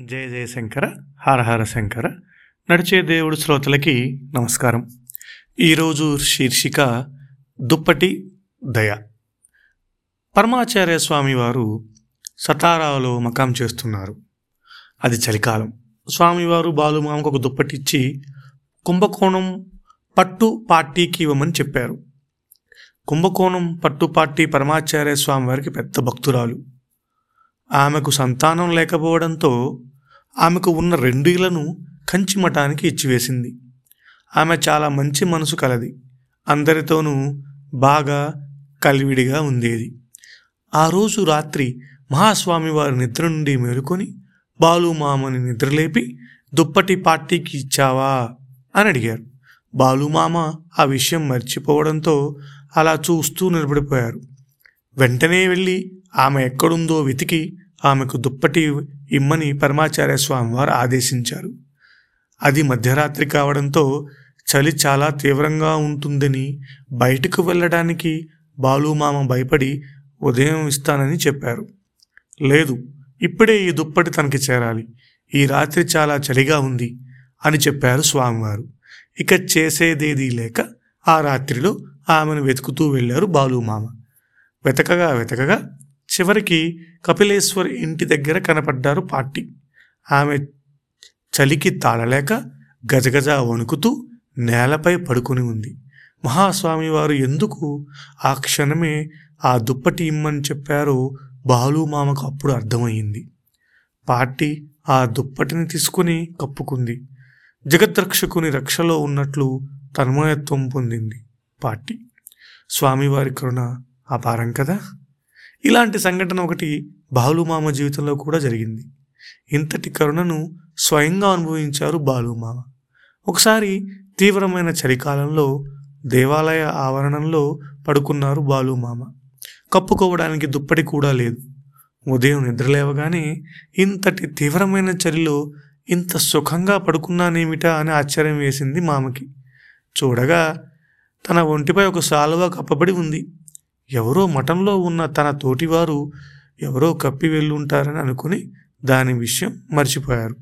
జయ జయ శంకర హరహర శంకర. నడిచే దేవుడు శ్రోతలకి నమస్కారం. ఈరోజు శీర్షిక దుప్పటి దయ. పరమాచార్య స్వామి వారు సతారాలో మకాం చేస్తున్నారు. అది చలికాలం. స్వామివారు బాలుమామకు ఒక దుప్పటి ఇచ్చి కుంభకోణం పట్టు పార్టీకి ఇవ్వమని చెప్పారు. కుంభకోణం పట్టు పార్టీ పరమాచార్య స్వామి వారికి పెద్ద భక్తురాలు. ఆమెకు సంతానం లేకపోవడంతో ఆమెకు ఉన్న రెండు ఇళ్ళను కంచి మఠానికి ఇచ్చివేసింది. ఆమె చాలా మంచి మనసు కలది. అందరితోనూ బాగా కలివిడిగా ఉండేది. ఆ రోజు రాత్రి మహాస్వామి వారి నిద్ర నుండి మేలుకొని బాలుమామని నిద్రలేపి దుప్పటి పార్టీకి ఇచ్చావా? అని అడిగారు. బాలుమామ ఆ విషయం మర్చిపోవడంతో అలా చూస్తూ నిలబడిపోయారు. వెంటనే వెళ్ళి ఆమె ఎక్కడుందో వెతికి ఆమెకు దుప్పటి ఇమ్మని పరమాచార్య స్వామివారు ఆదేశించారు. అది మధ్యరాత్రి కావడంతో చలి చాలా తీవ్రంగా ఉంటుందని బయటకు వెళ్ళడానికి బాలుమామ భయపడి ఉదయం ఇస్తానని చెప్పారు. లేదు ఇప్పుడే ఈ దుప్పటి తనకి చేరాలి. ఈ రాత్రి చాలా చలిగా ఉంది అని చెప్పారు స్వామివారు. ఇక చేసేదేదీ లేక ఆ రాత్రిలో ఆమెను వెతుకుతూ వెళ్ళారు బాలుమామ. వెతకగా వెతకగా చివరికి కపిలేశ్వర్ ఇంటి దగ్గర కనపడ్డారు పార్టీ. ఆమె చలికి తాళలేక గజగజ వణుకుతూ నేలపై పడుకుని ఉంది. మహాస్వామి వారు ఎందుకు ఆ క్షణమే ఆ దుప్పటి ఇమ్మని చెప్పారో బాలుమామకు అప్పుడు అర్థమయ్యింది. పార్టీ ఆ దుప్పటిని తీసుకుని కప్పుకుంది. జగద్రక్షకుని రక్షలో ఉన్నట్లు తన్మయత్వం పొందింది పార్టీ. స్వామివారి కరుణ అపారం కదా? ఇలాంటి సంఘటన ఒకటి బాలుమామ జీవితంలో కూడా జరిగింది. ఇంతటి కరుణను స్వయంగా అనుభవించారు బాలుమామ ఒకసారి తీవ్రమైన చలికాలంలో దేవాలయ ఆవరణంలో పడుకున్నారు బాలుమామ కప్పుకోవడానికి దుప్పటి కూడా లేదు. ఉదయం నిద్రలేవగానే ఇంతటి తీవ్రమైన చలిలో ఇంత సుఖంగా పడుకున్నానేమిటా అని ఆశ్చర్యం వేసింది మామకి. చూడగా తన ఒంటిపై ఒక సాలువా కప్పబడి ఉంది. ఎవరో మఠంలో ఉన్న తన తోటివారు ఎవరో కప్పి వెళ్ళుంటారని అనుకుని దాని విషయం మర్చిపోయారు.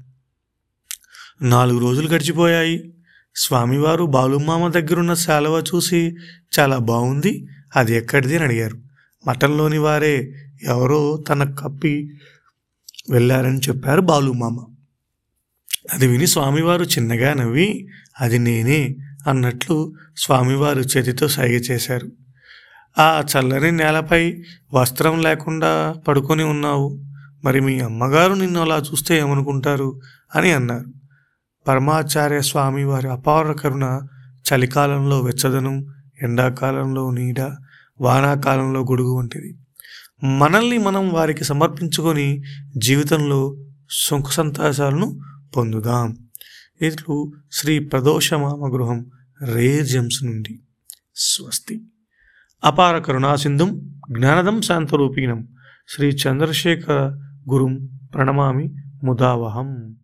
నాలుగు రోజులు గడిచిపోయాయి. స్వామివారు బాలుమామ దగ్గరున్న శాలువ చూసి చాలా బాగుంది అది ఎక్కడిది అని అడిగారు. మఠంలోని వారే ఎవరో తన కప్పి వెళ్ళారని చెప్పారు బాలుమామ. అది విని స్వామివారు చిన్నగా నవ్వి అది నేనే అన్నట్లు స్వామివారు చేతితో సైగ చేశారు. ఆ చల్లని నేలపై వస్త్రం లేకుండా పడుకొని ఉన్నావు. మరి మీ అమ్మగారు నిన్ను అలా చూస్తే ఏమనుకుంటారు? అని అన్నారు. పరమాచార్య స్వామి వారి అపార కరుణ చలికాలంలో వెచ్చదనం ఎండాకాలంలో నీడ వానాకాలంలో గొడుగు వంటిది. మనల్ని మనం వారికి సమర్పించుకొని జీవితంలో సుఖ సంతోషాలను పొందుదాం. ఇట్లు శ్రీ ప్రదోషమామ గృహం రేర్ జెమ్స్ నుండి. స్వస్తి. అపార కరుణాసింధుం జ్ఞానదం శాంతరూపీణం. శ్రీ చంద్రశేఖర గురుం ప్రణమామి ముదావహం.